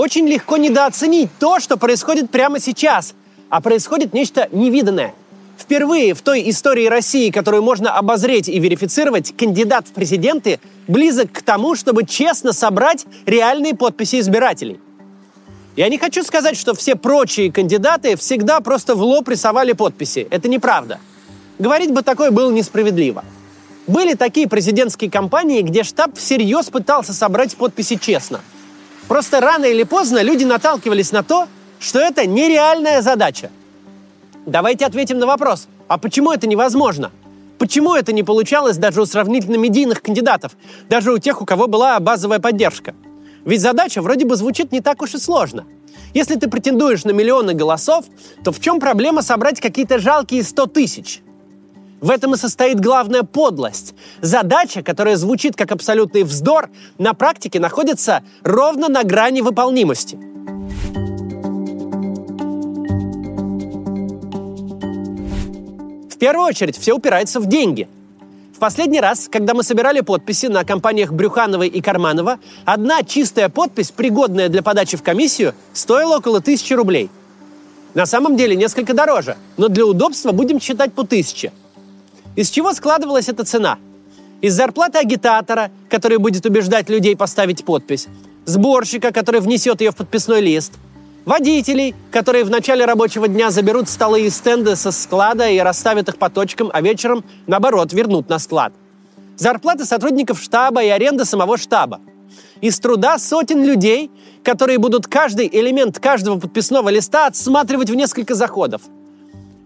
Очень легко недооценить то, что происходит прямо сейчас, а происходит нечто невиданное. Впервые в той истории России, которую можно обозреть и верифицировать, кандидат в президенты близок к тому, чтобы честно собрать реальные подписи избирателей. Я не хочу сказать, что все прочие кандидаты всегда просто в лоб рисовали подписи. Это неправда. Говорить бы такое было несправедливо. Были такие президентские кампании, где штаб всерьез пытался собрать подписи честно. Просто рано или поздно люди наталкивались на то, что это нереальная задача. Давайте ответим на вопрос, а почему это невозможно? Почему это не получалось даже у сравнительно медийных кандидатов, даже у тех, у кого была базовая поддержка? Ведь задача вроде бы звучит не так уж и сложно. Если ты претендуешь на миллионы голосов, то в чем проблема собрать какие-то жалкие 100 тысяч? В этом и состоит главная подлость. Задача, которая звучит как абсолютный вздор, на практике находится ровно на грани выполнимости. В первую очередь все упирается в деньги. В последний раз, когда мы собирали подписи на компаниях Брюханова и Карманова, одна чистая подпись, пригодная для подачи в комиссию, стоила около тысячи рублей. На самом деле несколько дороже, но для удобства будем считать по тысяче – из чего складывалась эта цена? Из зарплаты агитатора, который будет убеждать людей поставить подпись, сборщика, который внесет ее в подписной лист, водителей, которые в начале рабочего дня заберут столы и стенды со склада и расставят их по точкам, а вечером, наоборот, вернут на склад. Зарплаты сотрудников штаба и аренда самого штаба. Из труда сотен людей, которые будут каждый элемент каждого подписного листа отсматривать в несколько заходов –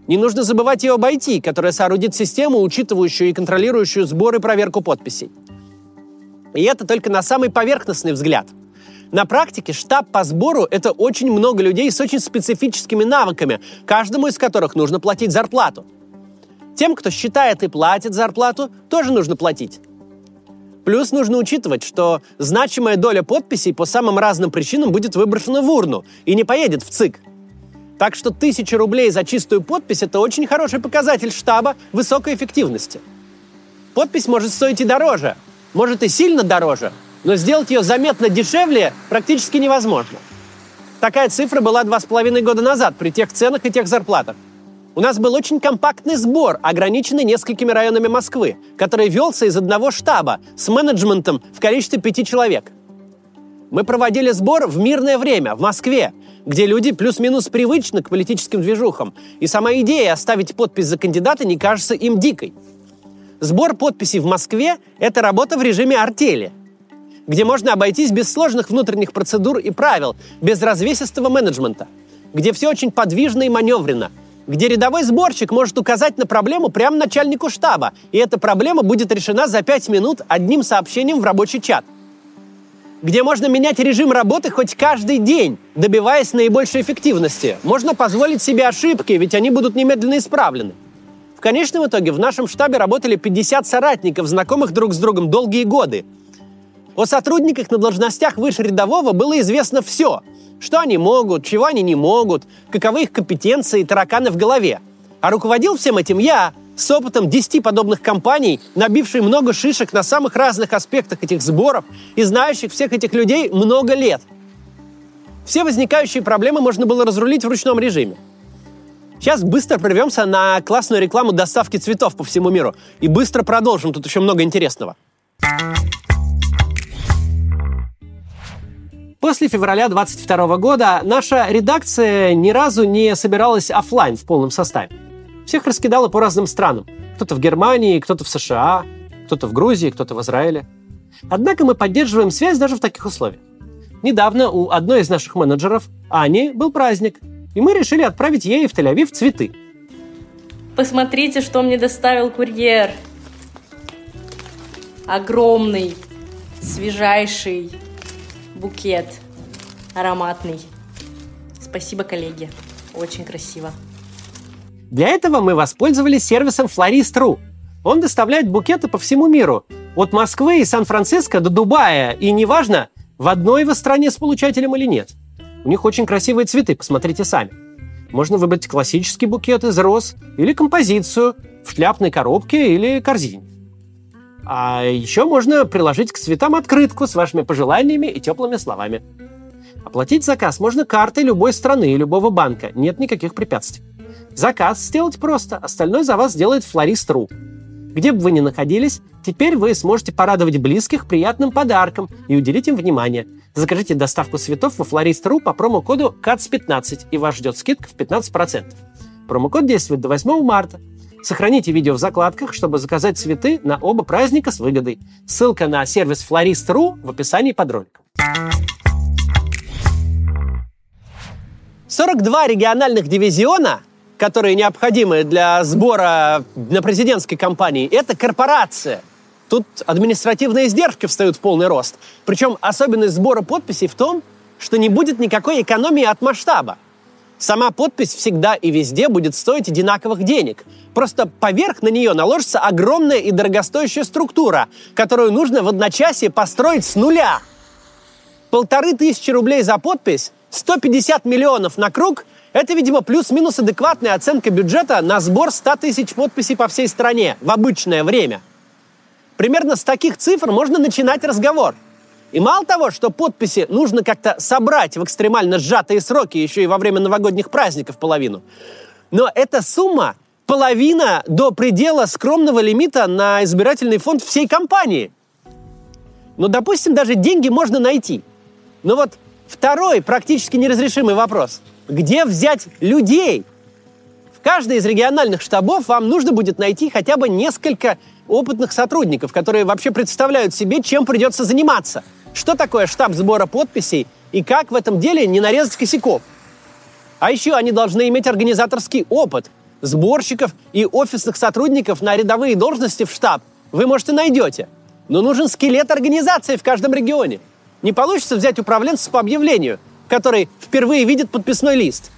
не нужно забывать и об IT, которая соорудит систему, учитывающую и контролирующую сбор и проверку подписей. И это только на самый поверхностный взгляд. На практике штаб по сбору – это очень много людей с очень специфическими навыками, каждому из которых нужно платить зарплату. Тем, кто считает и платит зарплату, тоже нужно платить. Плюс нужно учитывать, что значимая доля подписей по самым разным причинам будет выброшена в урну и не поедет в ЦИК – так что тысяча рублей за чистую подпись – это очень хороший показатель штаба высокой эффективности. Подпись может стоить и дороже, может и сильно дороже, но сделать ее заметно дешевле практически невозможно. Такая цифра была два с половиной года назад при тех ценах и тех зарплатах. У нас был очень компактный сбор, ограниченный несколькими районами Москвы, который велся из одного штаба с менеджментом в количестве пяти человек. Мы проводили сбор в мирное время, в Москве, где люди плюс-минус привычны к политическим движухам, и сама идея оставить подпись за кандидата не кажется им дикой. Сбор подписей в Москве – это работа в режиме артели, где можно обойтись без сложных внутренних процедур и правил, без развесистого менеджмента, где все очень подвижно и маневренно, где рядовой сборщик может указать на проблему прямо начальнику штаба, и эта проблема будет решена за пять минут одним сообщением в рабочий чат где можно менять режим работы хоть каждый день, добиваясь наибольшей эффективности. Можно позволить себе ошибки, ведь они будут немедленно исправлены. В конечном итоге в нашем штабе работали 50 соратников, знакомых друг с другом долгие годы. О сотрудниках на должностях выше рядового было известно все. Что они могут, чего они не могут, каковы их компетенции и тараканы в голове. А руководил всем этим я, с опытом 10 подобных компаний, набивший много шишек на самых разных аспектах этих сборов и знающих всех этих людей много лет. Все возникающие проблемы можно было разрулить в ручном режиме. Сейчас быстро прервемся на классную рекламу доставки цветов по всему миру. И быстро продолжим, тут еще много интересного. После февраля 22 года наша редакция ни разу не собиралась офлайн в полном составе. Всех раскидало по разным странам. Кто-то в Германии, кто-то в США, кто-то в Грузии, кто-то в Израиле. Однако мы поддерживаем связь даже в таких условиях. Недавно у одной из наших менеджеров, Ани, был праздник, и мы решили отправить ей в Тель-Авив цветы. Посмотрите, что мне доставил курьер. Огромный, свежайший букет, ароматный. Спасибо, коллеги. Очень красиво. Для этого мы воспользовались сервисом Florist.ru. Он доставляет букеты по всему миру, от Москвы и Сан-Франциско до Дубая, и неважно, в одной вы стране с получателем или нет. У них очень красивые цветы, посмотрите сами. Можно выбрать классический букет из роз или композицию в шляпной коробке или корзине. А еще можно приложить к цветам открытку с вашими пожеланиями и теплыми словами. Оплатить заказ можно картой любой страны и любого банка. Нет никаких препятствий. Заказ сделать просто, остальное за вас сделает флорист.ру. Где бы вы ни находились, теперь вы сможете порадовать близких приятным подарком и уделить им внимание. Закажите доставку цветов во флорист.ру по промокоду КАЦ15 и вас ждет скидка в 15%. Промокод действует до 8 марта. Сохраните видео в закладках, чтобы заказать цветы на оба праздника с выгодой. Ссылка на сервис Florist.ru в описании под роликом. 42 региональных дивизиона которые необходимы для сбора на президентской кампании, это корпорация. Тут административные издержки встают в полный рост. Причем особенность сбора подписей в том, что не будет никакой экономии от масштаба. Сама подпись всегда и везде будет стоить одинаковых денег. Просто поверх на нее наложится огромная и дорогостоящая структура, которую нужно в одночасье построить с нуля. Полторы тысячи рублей за подпись, 150 миллионов на круг – это, видимо, плюс-минус адекватная оценка бюджета на сбор 100 тысяч подписей по всей стране в обычное время. Примерно с таких цифр можно начинать разговор. И мало того, что подписи нужно как-то собрать в экстремально сжатые сроки, еще и во время новогодних праздников половину, но эта сумма половина до предела скромного лимита на избирательный фонд всей компании. Ну, допустим, даже деньги можно найти. Но вот второй практически неразрешимый вопрос – где взять людей? В каждой из региональных штабов вам нужно будет найти хотя бы несколько опытных сотрудников, которые вообще представляют себе, чем придется заниматься. Что такое штаб сбора подписей и как в этом деле не нарезать косяков. А еще они должны иметь организаторский опыт. Сборщиков и офисных сотрудников на рядовые должности в штаб вы, может, и найдете. Но нужен скелет организации в каждом регионе. Не получится взять управленца по объявлению – который впервые видит подписной лист.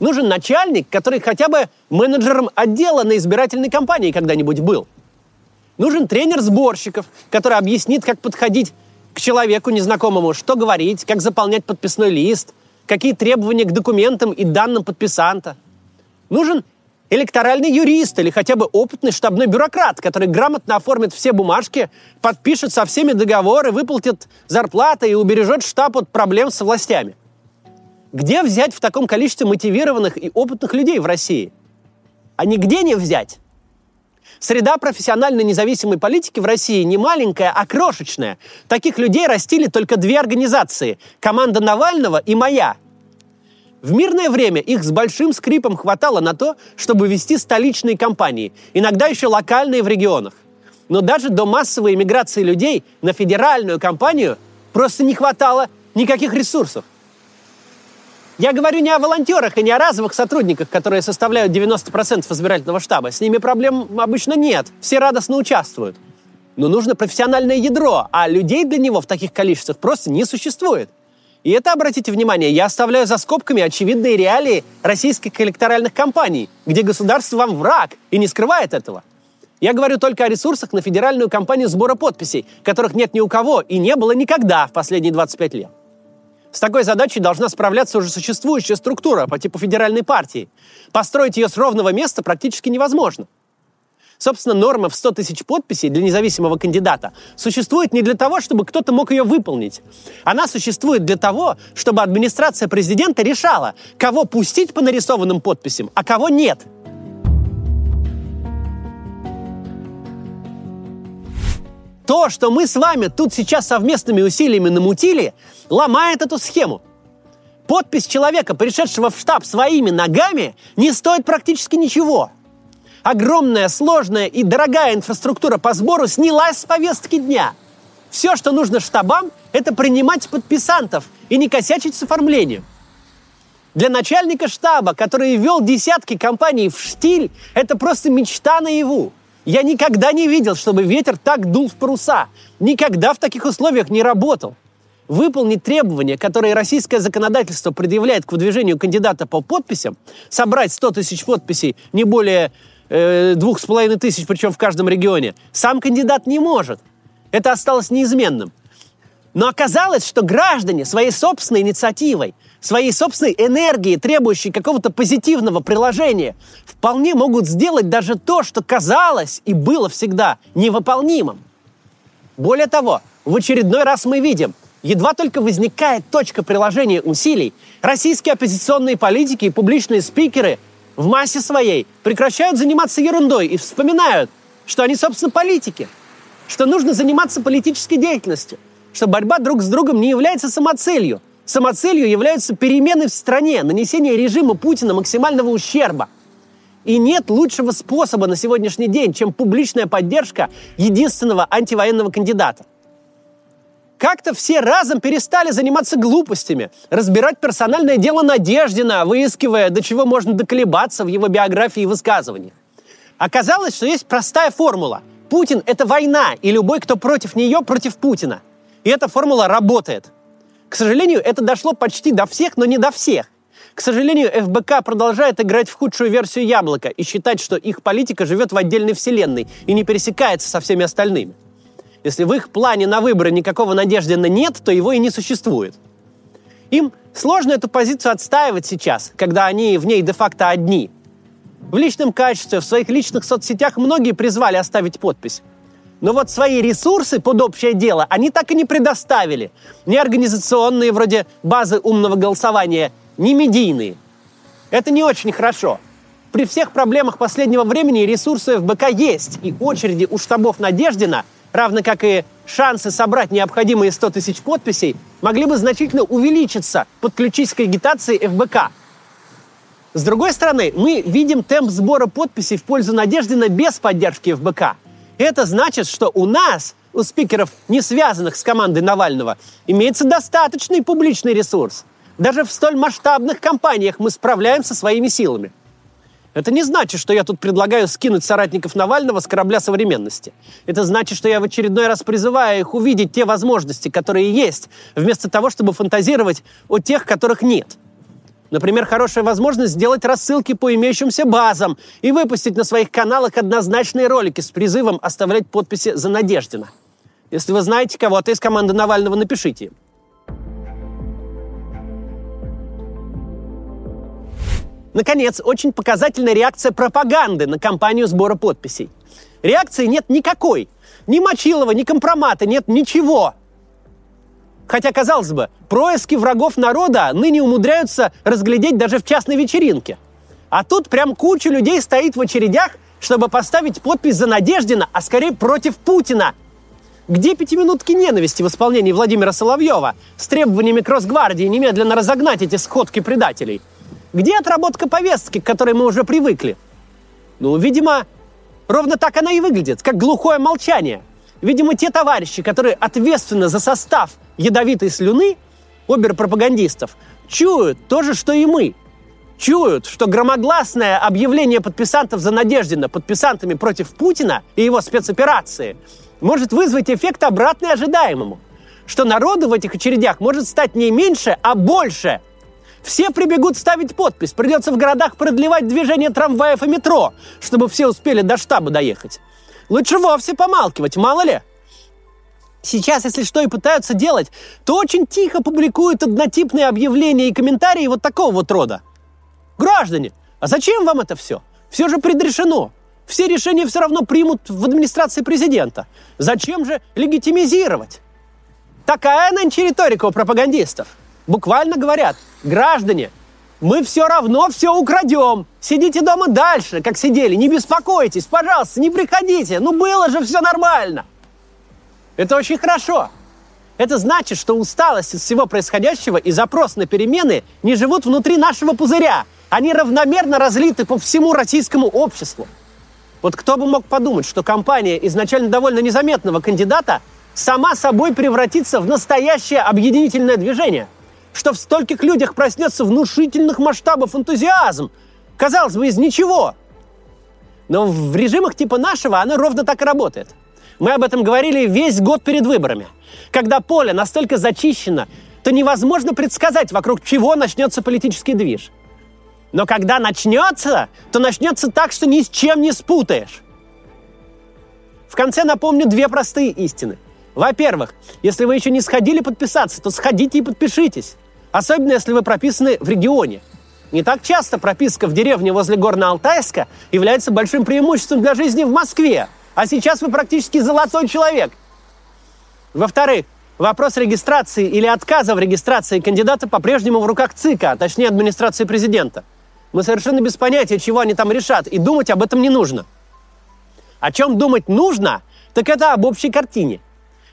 Нужен начальник, который хотя бы менеджером отдела на избирательной кампании когда-нибудь был. Нужен тренер сборщиков, который объяснит, как подходить к человеку незнакомому, что говорить, как заполнять подписной лист, какие требования к документам и данным подписанта. Нужен электоральный юрист или хотя бы опытный штабной бюрократ, который грамотно оформит все бумажки, подпишет со всеми договоры, выплатит зарплаты и убережет штаб от проблем с властями. Где взять в таком количестве мотивированных и опытных людей в России? А нигде не взять. Среда профессиональной независимой политики в России не маленькая, а крошечная. Таких людей растили только две организации – команда Навального и моя. В мирное время их с большим скрипом хватало на то, чтобы вести столичные кампании, иногда еще локальные в регионах. Но даже до массовой иммиграции людей на федеральную кампанию просто не хватало никаких ресурсов. Я говорю не о волонтерах и не о разовых сотрудниках, которые составляют 90% избирательного штаба. С ними проблем обычно нет. Все радостно участвуют. Но нужно профессиональное ядро, а людей для него в таких количествах просто не существует. И это, обратите внимание, я оставляю за скобками очевидные реалии российских электоральных кампаний, где государство вам враг и не скрывает этого. Я говорю только о ресурсах на федеральную кампанию сбора подписей, которых нет ни у кого и не было никогда в последние 25 лет. С такой задачей должна справляться уже существующая структура по типу федеральной партии. Построить ее с ровного места практически невозможно. Собственно, норма в 100 тысяч подписей для независимого кандидата существует не для того, чтобы кто-то мог ее выполнить. Она существует для того, чтобы администрация президента решала, кого пустить по нарисованным подписям, а кого нет – То, что мы с вами тут сейчас совместными усилиями намутили, ломает эту схему. Подпись человека, пришедшего в штаб своими ногами, не стоит практически ничего. Огромная, сложная и дорогая инфраструктура по сбору снялась с повестки дня. Все, что нужно штабам, это принимать подписантов и не косячить с оформлением. Для начальника штаба, который вел десятки компаний в штиль, это просто мечта наяву. Я никогда не видел, чтобы ветер так дул в паруса. Никогда в таких условиях не работал. Выполнить требования, которые российское законодательство предъявляет к выдвижению кандидата по подписям, собрать 100 тысяч подписей, не более э, двух с половиной тысяч, причем в каждом регионе, сам кандидат не может. Это осталось неизменным. Но оказалось, что граждане своей собственной инициативой, своей собственной энергией, требующей какого-то позитивного приложения, вполне могут сделать даже то, что казалось и было всегда невыполнимым. Более того, в очередной раз мы видим, Едва только возникает точка приложения усилий, российские оппозиционные политики и публичные спикеры в массе своей прекращают заниматься ерундой и вспоминают, что они, собственно, политики, что нужно заниматься политической деятельностью, что борьба друг с другом не является самоцелью. Самоцелью являются перемены в стране, нанесение режиму Путина максимального ущерба. И нет лучшего способа на сегодняшний день, чем публичная поддержка единственного антивоенного кандидата. Как-то все разом перестали заниматься глупостями, разбирать персональное дело Надеждина, выискивая, до чего можно доколебаться в его биографии и высказываниях. Оказалось, что есть простая формула. Путин – это война, и любой, кто против нее, против Путина. И эта формула работает. К сожалению, это дошло почти до всех, но не до всех. К сожалению, ФБК продолжает играть в худшую версию яблока и считать, что их политика живет в отдельной вселенной и не пересекается со всеми остальными. Если в их плане на выборы никакого Надеждина нет, то его и не существует. Им сложно эту позицию отстаивать сейчас, когда они в ней де-факто одни. В личном качестве, в своих личных соцсетях многие призвали оставить подпись. Но вот свои ресурсы под общее дело они так и не предоставили. Ни организационные, вроде базы умного голосования, ни медийные. Это не очень хорошо. При всех проблемах последнего времени ресурсы в БК есть, и очереди у штабов Надеждина – равно как и шансы собрать необходимые 100 тысяч подписей, могли бы значительно увеличиться, подключись к агитации ФБК. С другой стороны, мы видим темп сбора подписей в пользу Надеждина без поддержки ФБК. Это значит, что у нас, у спикеров, не связанных с командой Навального, имеется достаточный публичный ресурс. Даже в столь масштабных кампаниях мы справляемся своими силами. Это не значит, что я тут предлагаю скинуть соратников Навального с корабля современности. Это значит, что я в очередной раз призываю их увидеть те возможности, которые есть, вместо того, чтобы фантазировать о тех, которых нет. Например, хорошая возможность сделать рассылки по имеющимся базам и выпустить на своих каналах однозначные ролики с призывом оставлять подписи за Надеждина. Если вы знаете кого-то из команды Навального, напишите. Наконец, очень показательная реакция пропаганды на кампанию сбора подписей. Реакции нет никакой. Ни Мочилова, ни компромата, нет ничего. Хотя, казалось бы, происки врагов народа ныне умудряются разглядеть даже в частной вечеринке. А тут прям куча людей стоит в очередях, чтобы поставить подпись за Надеждина, а скорее против Путина. Где пятиминутки ненависти в исполнении Владимира Соловьева с требованиями Кросгвардии немедленно разогнать эти сходки предателей – где отработка повестки, к которой мы уже привыкли? Ну, видимо, ровно так она и выглядит, как глухое молчание. Видимо, те товарищи, которые ответственны за состав ядовитой слюны, оберпропагандистов, чуют то же, что и мы. Чуют, что громогласное объявление подписантов за Надеждина подписантами против Путина и его спецоперации может вызвать эффект обратный ожидаемому. Что народу в этих очередях может стать не меньше, а больше – все прибегут ставить подпись. Придется в городах продлевать движение трамваев и метро, чтобы все успели до штаба доехать. Лучше вовсе помалкивать, мало ли. Сейчас, если что и пытаются делать, то очень тихо публикуют однотипные объявления и комментарии вот такого вот рода. Граждане, а зачем вам это все? Все же предрешено. Все решения все равно примут в администрации президента. Зачем же легитимизировать? Такая нынче риторика у пропагандистов. Буквально говорят, граждане, мы все равно все украдем. Сидите дома дальше, как сидели, не беспокойтесь, пожалуйста, не приходите. Ну было же все нормально. Это очень хорошо. Это значит, что усталость от всего происходящего и запрос на перемены не живут внутри нашего пузыря. Они равномерно разлиты по всему российскому обществу. Вот кто бы мог подумать, что компания изначально довольно незаметного кандидата сама собой превратится в настоящее объединительное движение – что в стольких людях проснется внушительных масштабов энтузиазм. Казалось бы, из ничего. Но в режимах типа нашего оно ровно так и работает. Мы об этом говорили весь год перед выборами. Когда поле настолько зачищено, то невозможно предсказать, вокруг чего начнется политический движ. Но когда начнется, то начнется так, что ни с чем не спутаешь. В конце напомню две простые истины. Во-первых, если вы еще не сходили подписаться, то сходите и подпишитесь. Особенно, если вы прописаны в регионе. Не так часто прописка в деревне возле Горно-Алтайска является большим преимуществом для жизни в Москве. А сейчас вы практически золотой человек. Во-вторых, Вопрос регистрации или отказа в регистрации кандидата по-прежнему в руках ЦИКа, а точнее администрации президента. Мы совершенно без понятия, чего они там решат, и думать об этом не нужно. О чем думать нужно, так это об общей картине.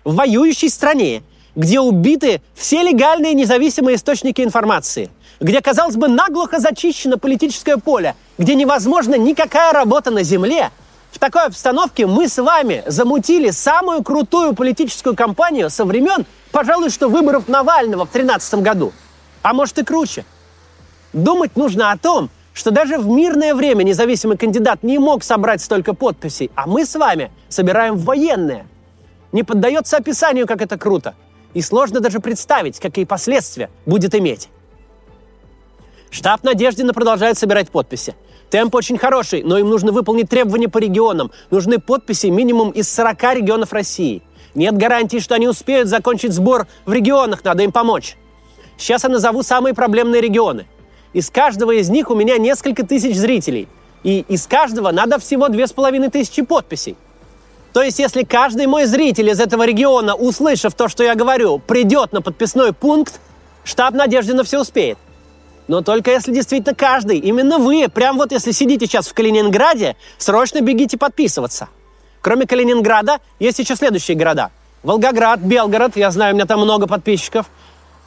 В воюющей стране, где убиты все легальные независимые источники информации, где, казалось бы, наглухо зачищено политическое поле, где невозможна никакая работа на земле – в такой обстановке мы с вами замутили самую крутую политическую кампанию со времен, пожалуй, что выборов Навального в 2013 году. А может и круче. Думать нужно о том, что даже в мирное время независимый кандидат не мог собрать столько подписей, а мы с вами собираем военные. Не поддается описанию, как это круто. И сложно даже представить, какие последствия будет иметь. Штаб Надеждина продолжает собирать подписи. Темп очень хороший, но им нужно выполнить требования по регионам. Нужны подписи минимум из 40 регионов России. Нет гарантии, что они успеют закончить сбор в регионах, надо им помочь. Сейчас я назову самые проблемные регионы. Из каждого из них у меня несколько тысяч зрителей. И из каждого надо всего две с половиной тысячи подписей. То есть, если каждый мой зритель из этого региона, услышав то, что я говорю, придет на подписной пункт, штаб надежды на все успеет. Но только если действительно каждый, именно вы, прям вот если сидите сейчас в Калининграде, срочно бегите подписываться. Кроме Калининграда, есть еще следующие города. Волгоград, Белгород, я знаю, у меня там много подписчиков.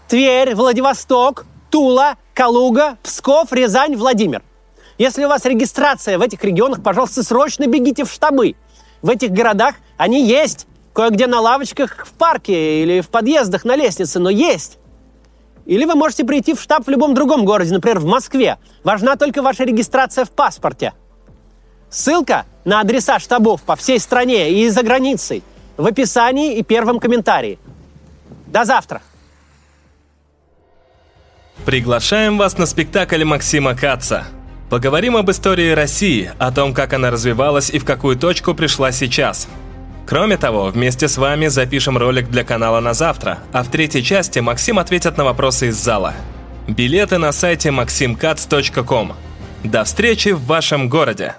Тверь, Владивосток, Тула, Калуга, Псков, Рязань, Владимир. Если у вас регистрация в этих регионах, пожалуйста, срочно бегите в штабы. В этих городах они есть. Кое-где на лавочках в парке или в подъездах на лестнице, но есть. Или вы можете прийти в штаб в любом другом городе, например, в Москве. Важна только ваша регистрация в паспорте. Ссылка на адреса штабов по всей стране и за границей в описании и первом комментарии. До завтра! Приглашаем вас на спектакль Максима Каца. Поговорим об истории России, о том, как она развивалась и в какую точку пришла сейчас – Кроме того, вместе с вами запишем ролик для канала на завтра, а в третьей части Максим ответит на вопросы из зала. Билеты на сайте maximcats.com. До встречи в вашем городе!